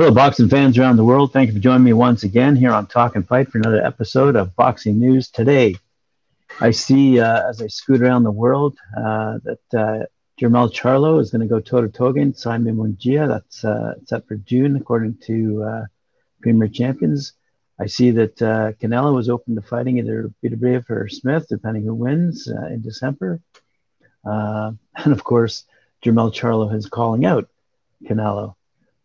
Hello, boxing fans around the world. Thank you for joining me once again here on Talk and Fight for another episode of Boxing News Today. I see uh, as I scoot around the world uh, that uh, Jermell Charlo is going to go toe to toe against Simon Munguia. That's uh, set for June, according to uh, Premier Champions. I see that uh, Canelo was open to fighting either Beterbiev or Smith, depending who wins uh, in December. and of course, Jermell Charlo is calling out Canelo.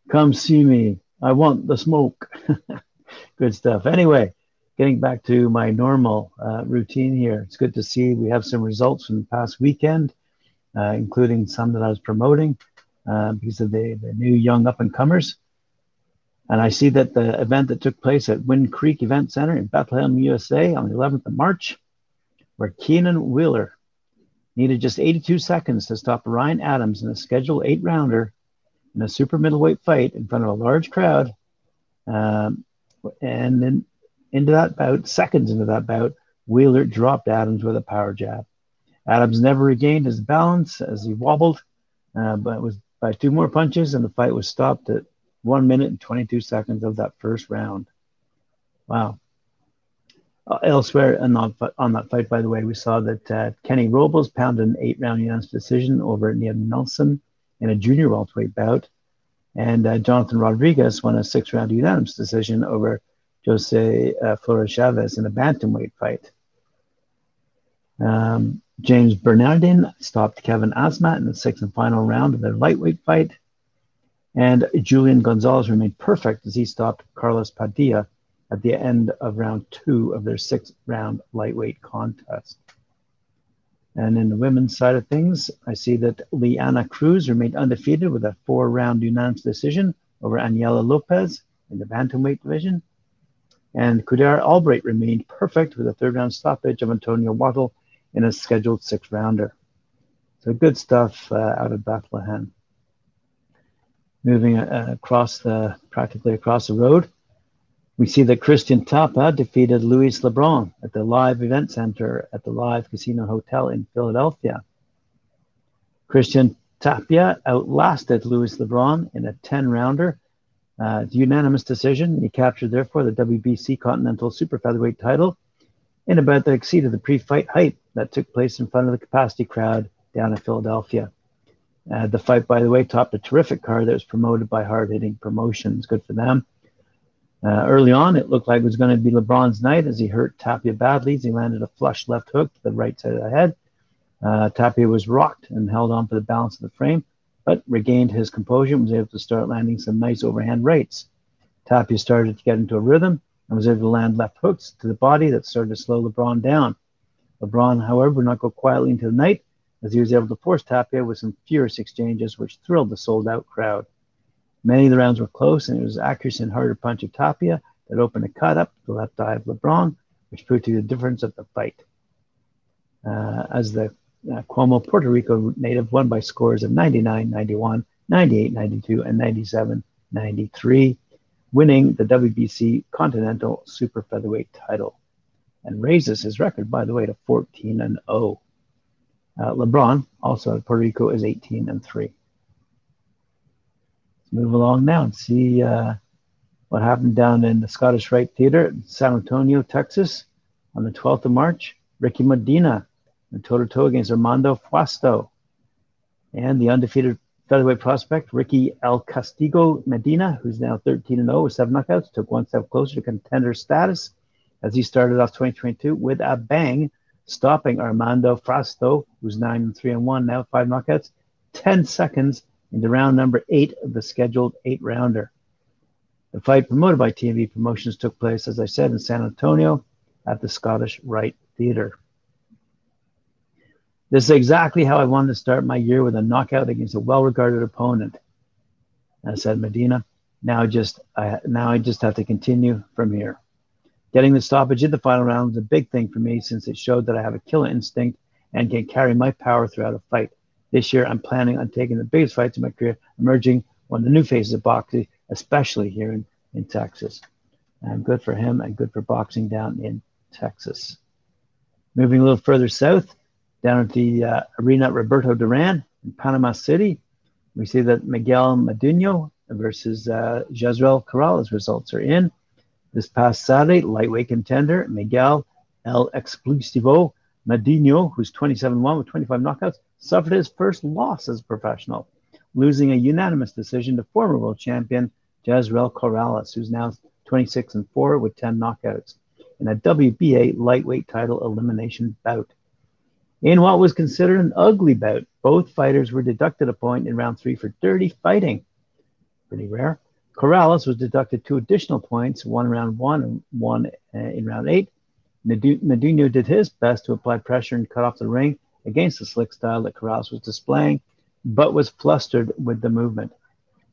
Come see me. I want the smoke. Good stuff. Anyway, getting back to my normal uh, routine here. It's good to see we have some results from the past weekend, uh, including some that I was promoting uh, because of the, the new young up and comers. And I see that the event that took place at Wind Creek Event Center in Bethlehem, USA on the 11th of March, where Keenan Wheeler needed just 82 seconds to stop Ryan Adams in a scheduled eight rounder in a super middleweight fight in front of a large crowd. Um, and then into that bout, seconds into that bout, Wheeler dropped Adams with a power jab. Adams never regained his balance as he wobbled, uh, but it was by two more punches, and the fight was stopped at one minute and 22 seconds of that first round. Wow. Uh, elsewhere on that, on that fight, by the way, we saw that uh, Kenny Robles pounded an eight round unanimous decision over Neil Nelson in a junior welterweight bout. And uh, Jonathan Rodriguez won a six round unanimous decision over Jose uh, Flores Chavez in a bantamweight fight. Um, James Bernardin stopped Kevin Asmat in the sixth and final round of their lightweight fight. And Julian Gonzalez remained perfect as he stopped Carlos Padilla at the end of round two of their sixth round lightweight contest. And in the women's side of things, I see that Liana Cruz remained undefeated with a four round unanimous decision over Aniela Lopez in the bantamweight division. And Kudar Albright remained perfect with a third round stoppage of Antonio Wattle in a scheduled six rounder. So good stuff uh, out of Bethlehem. Moving uh, across the practically across the road, we see that Christian Tapia defeated Luis Lebron at the Live Event Center at the Live Casino Hotel in Philadelphia. Christian Tapia outlasted Luis Lebron in a 10 rounder, uh, unanimous decision. He captured, therefore, the WBC Continental Super Featherweight title in a bout that exceeded the pre fight hype that took place in front of the capacity crowd down in Philadelphia. Uh, the fight, by the way, topped a terrific card that was promoted by Hard Hitting Promotions. Good for them. Uh, early on, it looked like it was going to be LeBron's night as he hurt Tapia badly as he landed a flush left hook to the right side of the head. Uh, Tapia was rocked and held on for the balance of the frame, but regained his composure and was able to start landing some nice overhand rights. Tapia started to get into a rhythm and was able to land left hooks to the body that started to slow LeBron down. LeBron, however, would not go quietly into the night as he was able to force Tapia with some furious exchanges, which thrilled the sold out crowd. Many of the rounds were close, and it was accuracy and harder punch of Tapia that opened a cut up the left eye of LeBron, which proved to be the difference of the fight. Uh, as the uh, Coamo Puerto Rico native won by scores of 99 91, 98 92, and 97 93, winning the WBC Continental Super Featherweight title and raises his record, by the way, to 14 and 0. Uh, LeBron, also at Puerto Rico, is 18 and 3 move along now and see uh, what happened down in the Scottish Rite Theater in San Antonio, Texas, on the 12th of March. Ricky Medina toe to toe against Armando Fausto. And the undefeated featherweight prospect, Ricky El Castigo Medina, who's now 13 and 0 with seven knockouts, took one step closer to contender status as he started off 2022 with a bang, stopping Armando Fausto, who's 9 and 3 and 1, now five knockouts, 10 seconds into round number eight of the scheduled eight rounder. The fight promoted by TMV Promotions took place, as I said, in San Antonio at the Scottish Rite Theatre. This is exactly how I wanted to start my year with a knockout against a well-regarded opponent. I said Medina. Now just I now I just have to continue from here. Getting the stoppage in the final round was a big thing for me since it showed that I have a killer instinct and can carry my power throughout a fight. This year, I'm planning on taking the biggest fights of my career, emerging of the new faces of boxing, especially here in, in Texas. And good for him and good for boxing down in Texas. Moving a little further south, down at the uh, Arena Roberto Duran in Panama City, we see that Miguel Madueño versus uh, Jezreel Corrales. Results are in. This past Saturday, lightweight contender Miguel El Explosivo Madueño, who's 27 1 with 25 knockouts, suffered his first loss as a professional, losing a unanimous decision to former world champion Jezreel Corrales, who's now 26 and 4 with 10 knockouts in a WBA lightweight title elimination bout. In what was considered an ugly bout, both fighters were deducted a point in round three for dirty fighting. Pretty rare. Corrales was deducted two additional points, one in round one and one uh, in round eight. Madueño did his best to apply pressure and cut off the ring against the slick style that Corrales was displaying, but was flustered with the movement.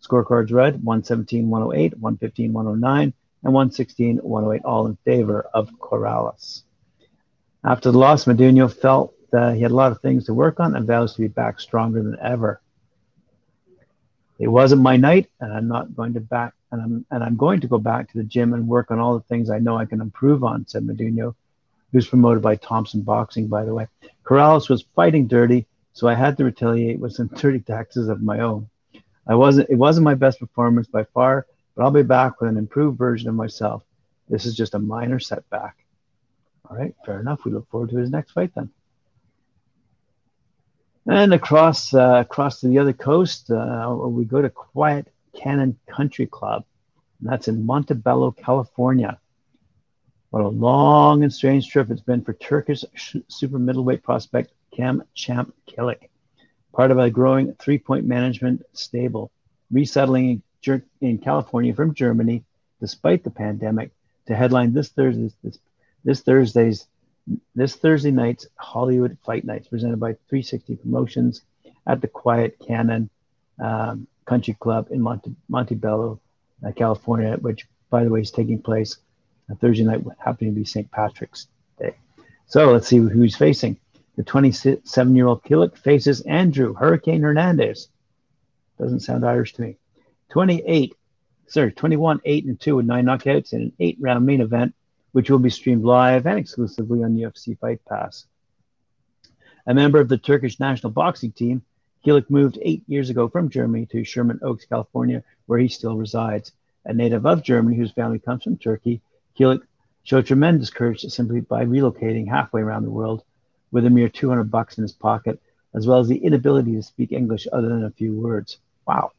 Scorecards read 117 108, 115 109, and 116 108, all in favor of Corrales. After the loss, Madueño felt that he had a lot of things to work on and vows to be back stronger than ever. It wasn't my night, and I'm not going to back, and I'm and I'm going to go back to the gym and work on all the things I know I can improve on," said Madueño, was promoted by Thompson Boxing, by the way. Corrales was fighting dirty, so I had to retaliate with some dirty taxes of my own. I wasn't. It wasn't my best performance by far, but I'll be back with an improved version of myself. This is just a minor setback. All right, fair enough. We look forward to his next fight then. And across uh, across to the other coast, uh, we go to Quiet Cannon Country Club, and that's in Montebello, California. What a long and strange trip it's been for Turkish super middleweight prospect Cam Champ Kilic, part of a growing three-point management stable, resettling in California from Germany despite the pandemic to headline this Thursday's this, this Thursday's this Thursday night's Hollywood Fight Nights presented by 360 Promotions at the Quiet Cannon um, Country Club in Monte, Montebello, uh, California, which, by the way, is taking place on Thursday night, happening to be St. Patrick's Day. So let's see who's facing. The 27 year old Kilic faces Andrew Hurricane Hernandez. Doesn't sound Irish to me. 28, sorry, 21, 8 and 2 with nine knockouts in an eight round main event which will be streamed live and exclusively on UFC Fight Pass. A member of the Turkish national boxing team, Kilic moved eight years ago from Germany to Sherman Oaks, California, where he still resides. A native of Germany whose family comes from Turkey, Kilic showed tremendous courage simply by relocating halfway around the world with a mere 200 bucks in his pocket, as well as the inability to speak English other than a few words. Wow.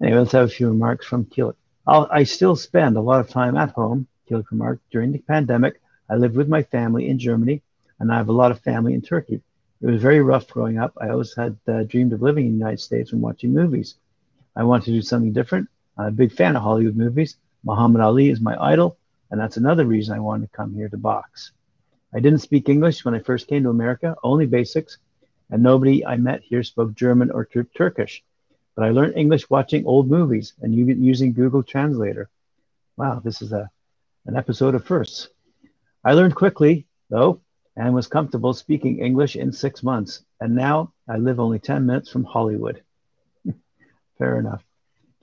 Anyway, let's have a few remarks from Kilic. I still spend a lot of time at home Kilic remarked. During the pandemic, I lived with my family in Germany, and I have a lot of family in Turkey. It was very rough growing up. I always had uh, dreamed of living in the United States and watching movies. I wanted to do something different. I'm a big fan of Hollywood movies. Muhammad Ali is my idol, and that's another reason I wanted to come here to box. I didn't speak English when I first came to America, only basics, and nobody I met here spoke German or tur- Turkish. But I learned English watching old movies and using Google Translator. Wow, this is a an episode of firsts. I learned quickly, though, and was comfortable speaking English in six months. And now I live only 10 minutes from Hollywood. Fair enough.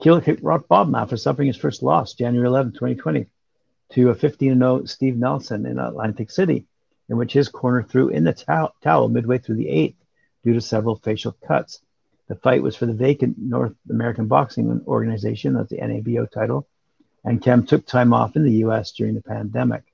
Kilic hit rock bottom after suffering his first loss January 11, 2020, to a 15 0 Steve Nelson in Atlantic City, in which his corner threw in the tow- towel midway through the eighth due to several facial cuts. The fight was for the vacant North American Boxing Organization, that's the NABO title, and Kem took time off in the US during the pandemic.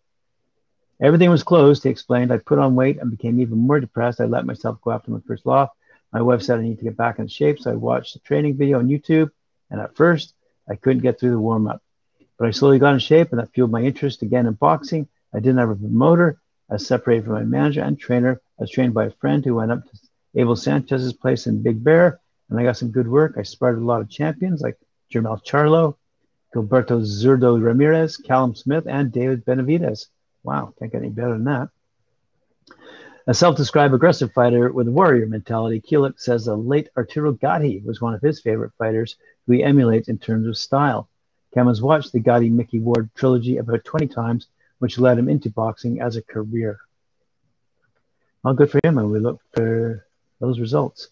Everything was closed, he explained. I put on weight and became even more depressed. I let myself go after my first loss. My wife said I need to get back in shape, so I watched the training video on YouTube. And at first, I couldn't get through the warm up. But I slowly got in shape, and that fueled my interest again in boxing. I didn't have a promoter. I was separated from my manager and trainer. I was trained by a friend who went up to Abel Sanchez's place in Big Bear, and I got some good work. I sparred a lot of champions like Jermell Charlo, Gilberto Zurdo Ramirez, Callum Smith, and David Benavidez. Wow, can't get any better than that. A self-described aggressive fighter with a warrior mentality, Kilic says the late Arturo Gatti was one of his favorite fighters who he emulates in terms of style. Cam has watched the Gatti Micky Ward trilogy about 20 times, which led him into boxing as a career. Well, good for him, and we look for those results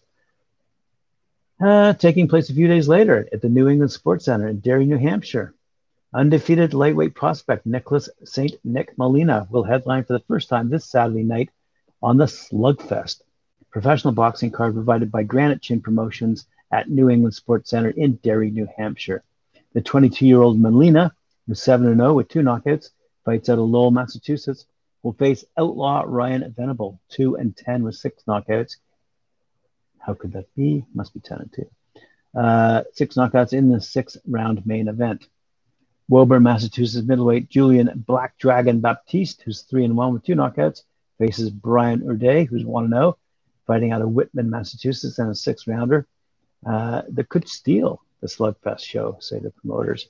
uh, taking place a few days later at the New England Sports Center in Derry, New Hampshire. Undefeated lightweight prospect Nicholas St. Nick Molina will headline for the first time this Saturday night on the Slugfest, professional boxing card provided by Granite Chin Promotions at New England Sports Center in Derry, New Hampshire. The 22-year-old Molina, with 7-0 with two knockouts, fights out of Lowell, Massachusetts, will face outlaw Ryan Venable, 2 and 10 with six knockouts. How could that be? Must be 10 and 2. Uh, six knockouts in the six round main event. Woburn, Massachusetts middleweight Julian Black Dragon Baptiste, who's 3 and 1 with two knockouts, faces Brian Urday, who's 1 0, fighting out of Whitman, Massachusetts, and a six rounder uh, that could steal the Slugfest show, say the promoters.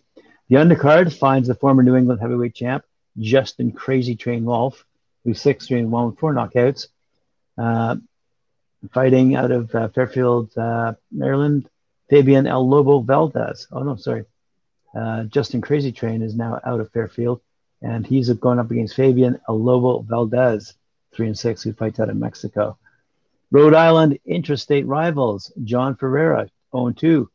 The undercard finds the former New England heavyweight champ, Justin Crazy Train Wolf, who's 6 3 and 1 with four knockouts, uh, fighting out of uh, Fairfield, uh, Maryland, Fabian El Lobo Valdez. Oh, no, sorry. Uh, Justin Crazy Train is now out of Fairfield, and he's going up against Fabian El Lobo Valdez, 3 and 6, who fights out of Mexico. Rhode Island interstate rivals, John Ferreira, 0 2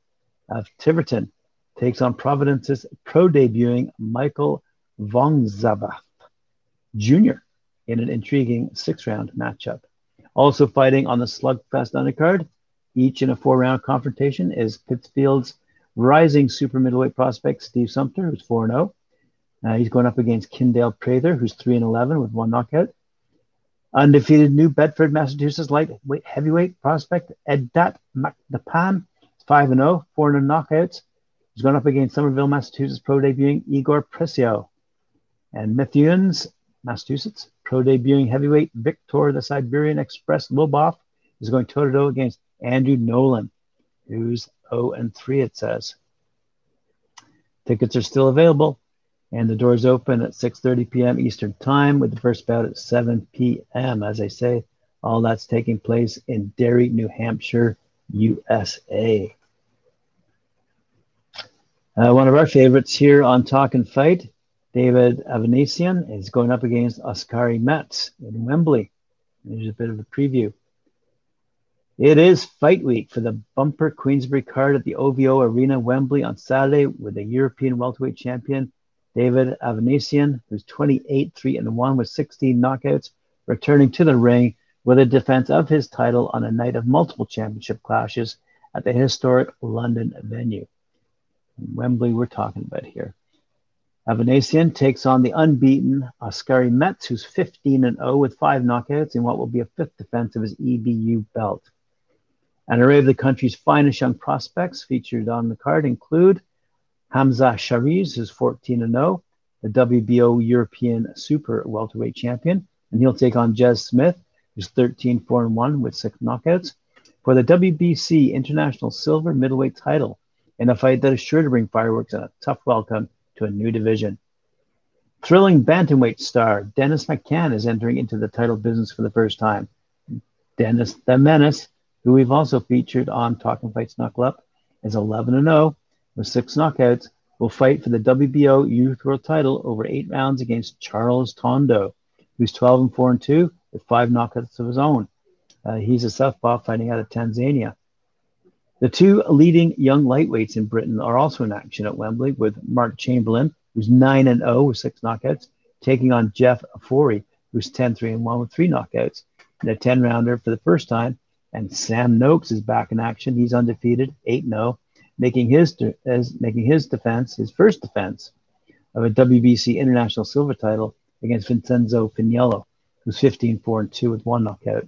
of Tiverton, takes on Providence's pro debuting Michael Vongzabath Jr. in an intriguing six round matchup. Also fighting on the Slugfest undercard, each in a four round confrontation, is Pittsfield's rising super middleweight prospect Steve Sumter, who's 4 0. Uh, he's going up against Kindale Prather, who's 3 and 11 with one knockout. Undefeated New Bedford, Massachusetts lightweight heavyweight prospect Edat Makdapan, 5 0, 4 0 knockouts. He's going up against Somerville, Massachusetts pro debuting Igor Presio. And Methuen, Massachusetts, pro debuting heavyweight Victor the Siberian Express Lobov is going toe to toe against Andrew Nolan, who's 0 and 3, it says. Tickets are still available, and the doors open at 6:30 p.m. Eastern Time, with the first bout at 7 p.m. As I say, all that's taking place in Derry, New Hampshire, USA. Uh, one of our favorites here on Talk and Fight David Avanesyan is going up against Oskari Metz in Wembley. There's a bit of a preview. It is fight week for the bumper Queensberry card at the OVO Arena, Wembley on Saturday with the European welterweight champion David Avanesyan, who's 28 3 and 1 with 16 knockouts, returning to the ring with a defense of his title on a night of multiple championship clashes at the historic London venue. Wembley, we're talking about here. Avanesyan takes on the unbeaten Oskari Metz, who's 15 and 0 with five knockouts in what will be a fifth defense of his EBU belt. An array of the country's finest young prospects featured on the card include Hamzah Sheeraz, is 14 and 0, the WBO European Super Welterweight Champion, and he'll take on Jez Smith, who's 13 4 and 1 with six knockouts, for the WBC International Silver Middleweight title in a fight that is sure to bring fireworks and a tough welcome to a new division. Thrilling bantamweight star Dennis McCann is entering into the title business for the first time. Dennis the Menace, who we've also featured on Talking Fights Knuckle Up, is 11 0 with six knockouts. Will fight for the WBO Youth World Title over eight rounds against Charles Tondo, who's 12 and 4 and 2 with five knockouts of his own. Uh, he's a southpaw fighting out of Tanzania. The two leading young lightweights in Britain are also in action at Wembley, with Mark Chamberlain, who's 9 and 0 with six knockouts, taking on Jeff Ofori, who's 10 3 and 1 with three knockouts in a 10 rounder for the first time. And Sam Noakes is back in action. He's undefeated, 8 0, making his, as, making his defense, his first defense of a WBC international silver title against Vincenzo Finiello, who's 15 4 and 2 with one knockout.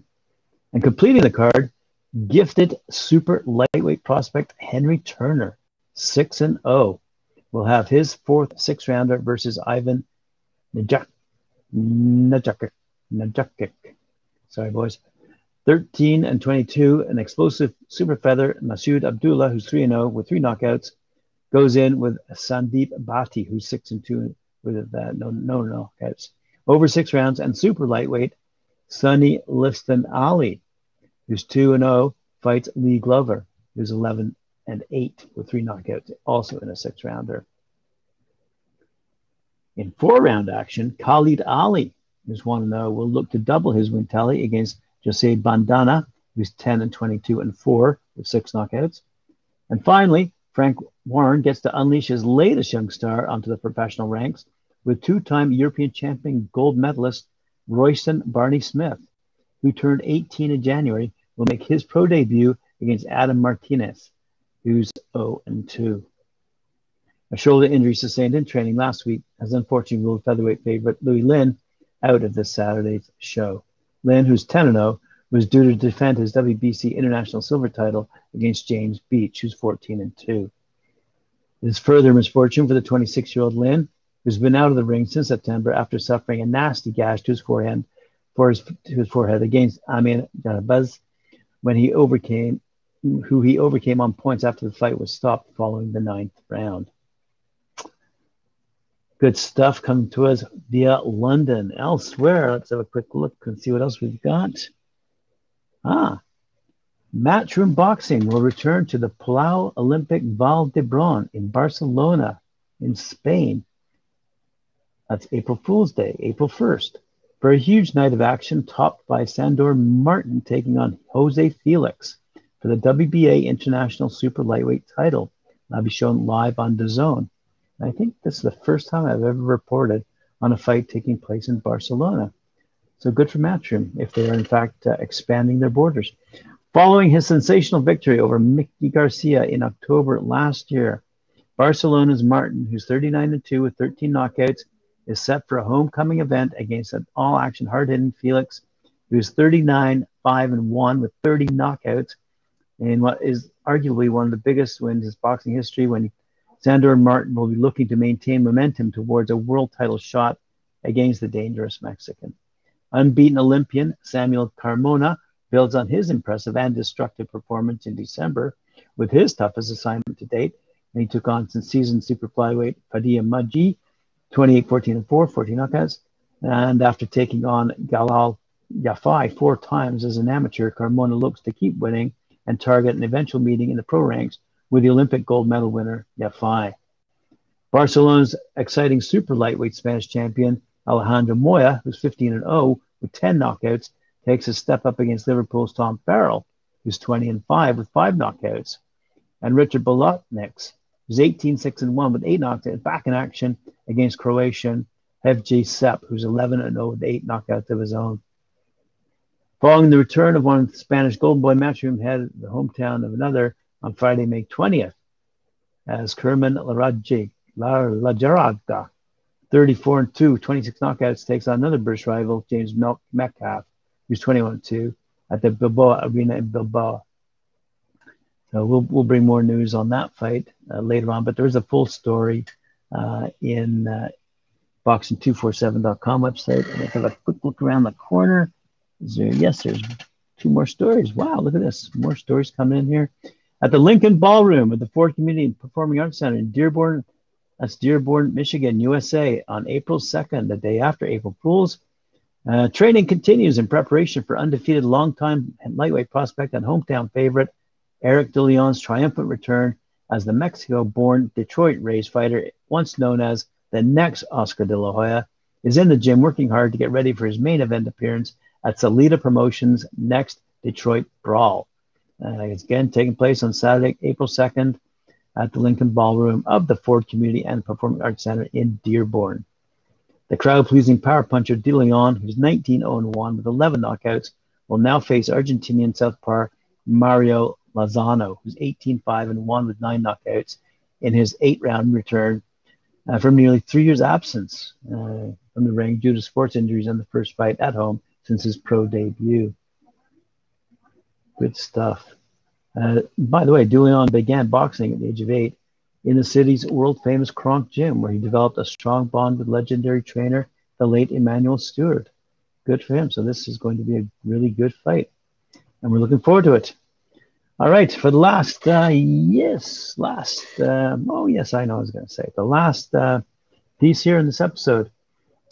And completing the card, Gifted super lightweight prospect Henry Turner, 6 and 0, will have his fourth six rounder versus Ivan Najuk, Najukic. Sorry, boys. 13 and 22, an explosive super feather, Masood Abdullah, who's 3 0 with three knockouts, goes in with Sandeep Bhatti, who's 6 and 2 with uh, no, no knockouts. Over six rounds, and super lightweight, Sonny Liston Ali, who's 2 and 0, fights Lee Glover, who's 11 and 8 with three knockouts, also in a six rounder. In four round action, Khalid Ali, who's 1 0, will look to double his win tally against Jose Bandana, who's 10 and 22 and 4 with six knockouts. And finally, Frank Warren gets to unleash his latest young star onto the professional ranks with two time European champion gold medalist Royston Barney Smith, who turned 18 in January, will make his pro debut against Adam Martinez, who's 0 and 2. A shoulder injury sustained in training last week has unfortunately ruled featherweight favorite Louis Lynn out of this Saturday's show. Who's 10 0, was due to defend his WBC International Silver title against James Beech, who's 14 and 2. It is further misfortune for the 26 year old Lynn, who's been out of the ring since September after suffering a nasty gash to his forehead, for his, to his forehead against Amir Janabaz when he overcame who he overcame on points after the fight was stopped following the ninth round. Good stuff coming to us via London. Elsewhere, let's have a quick look and see what else we've got. Ah, Matchroom Boxing will return to the Palau Olympic Vall d'Hebron in Barcelona, in Spain. That's April Fool's Day, April 1st, for a huge night of action topped by Sandor Martin taking on Jose Felix for the WBA International Super Lightweight title. That'll be shown live on DAZN. I think this is the first time I've ever reported on a fight taking place in Barcelona. So good for Matchroom if they are in fact uh, expanding their borders. Following his sensational victory over Mickey Garcia in October last year, Barcelona's Martin, who's 39 and 2 with 13 knockouts, is set for a homecoming event against an all-action hard-hitting Felix, who's 39 5 and 1 with 30 knockouts, in what is arguably one of the biggest wins in boxing history when Sandor and Martin will be looking to maintain momentum towards a world title shot against the dangerous Mexican. Unbeaten Olympian Samuel Carmona builds on his impressive and destructive performance in December with his toughest assignment to date. And he took on since season super flyweight Padilla Maji, 28 14 and 4, 14 knockouts. And after taking on Galal Yafai four times as an amateur, Carmona looks to keep winning and target an eventual meeting in the pro ranks with the Olympic gold medal winner, Yafai. Barcelona's exciting super lightweight Spanish champion, Alejandro Moya, who's 15 and 0 with 10 knockouts, takes a step up against Liverpool's Tom Farrell, who's 20 and 5 with 5 knockouts. And Richard Bolotniks, who's 18 6 and 1 with 8 knockouts, back in action against Croatian Evgeny Sepp, who's 11 and 0 with 8 knockouts of his own. Following the return of one Spanish Golden Boy matchroom head, the hometown of another, on Friday, May 20th, as Kerman Lejarraga, 34 and 2, 26 knockouts, takes on another British rival, James Metcalf, who's 21 2, at the Bilbao Arena in Bilbao. So we'll, we'll bring more news on that fight uh, later on, but there's a full story uh, in uh, boxing247.com website. And let's have a quick look around the corner. There, yes, there's two more stories. Wow, look at this. More stories coming in here at the Lincoln Ballroom at the Ford Community Performing Arts Center in Dearborn, that's Dearborn, Michigan, USA, on April 2nd, the day after April Fools. Uh, training continues in preparation for undefeated longtime lightweight prospect and hometown favorite Eric DeLeon's triumphant return as the Mexico-born Detroit-raised fighter, once known as the next Oscar De La Hoya, is in the gym working hard to get ready for his main event appearance at Salita Promotions' next Detroit Brawl. Uh, it's again taking place on Saturday, April 2nd at the Lincoln Ballroom of the Ford Community and Performing Arts Center in Dearborn. The crowd pleasing power puncher De Leon, who's 19 0 1 with 11 knockouts, will now face Argentinian southpaw Mario Lozano, who's 18 5 1 with 9 knockouts in his eight round return uh, from nearly three years' absence uh, from the ring due to sports injuries in the first fight at home since his pro debut. Good stuff. Uh, by the way, De Leon began boxing at the age of eight in the city's world famous Kronk Gym, where he developed a strong bond with legendary trainer, the late Emanuel Steward. Good for him. So, this is going to be a really good fight. And we're looking forward to it. All right, for the last, uh, yes, last, uh, oh, yes, I know I was going to say, the last uh, piece here in this episode.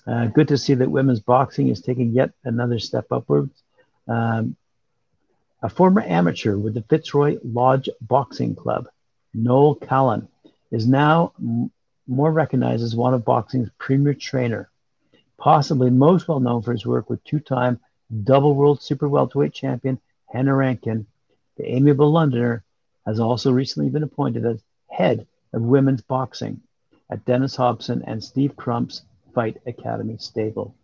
Uh, good to see that women's boxing is taking yet another step upwards. Um, a former amateur with the Fitzroy Lodge Boxing Club, Noel Callan, is now m- more recognized as one of boxing's premier trainer. Possibly most well known for his work with two-time double world super welterweight champion Hannah Rankin, the amiable Londoner has also recently been appointed as head of women's boxing at Dennis Hobson and Steve Crump's Fight Academy stable.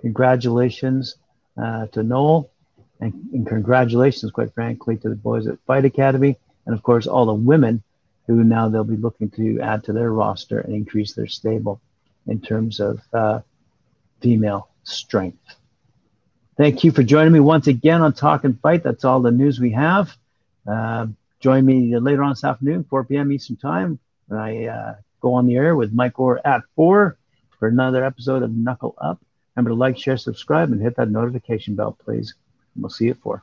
Congratulations uh, to Noel and, and, congratulations, quite frankly, to the boys at Fight Academy and of course all the women who now they'll be looking to add to their roster and increase their stable in terms of uh, female strength. Thank you for joining me once again on Talk and Fight. That's all the news we have. Uh, join me later on this afternoon, 4 p.m. Eastern Time. When I uh, go on the air with Mike Orr at 4 for another episode of Knuckle Up. Remember to like, share, subscribe, and hit that notification bell, please. We'll see it 4.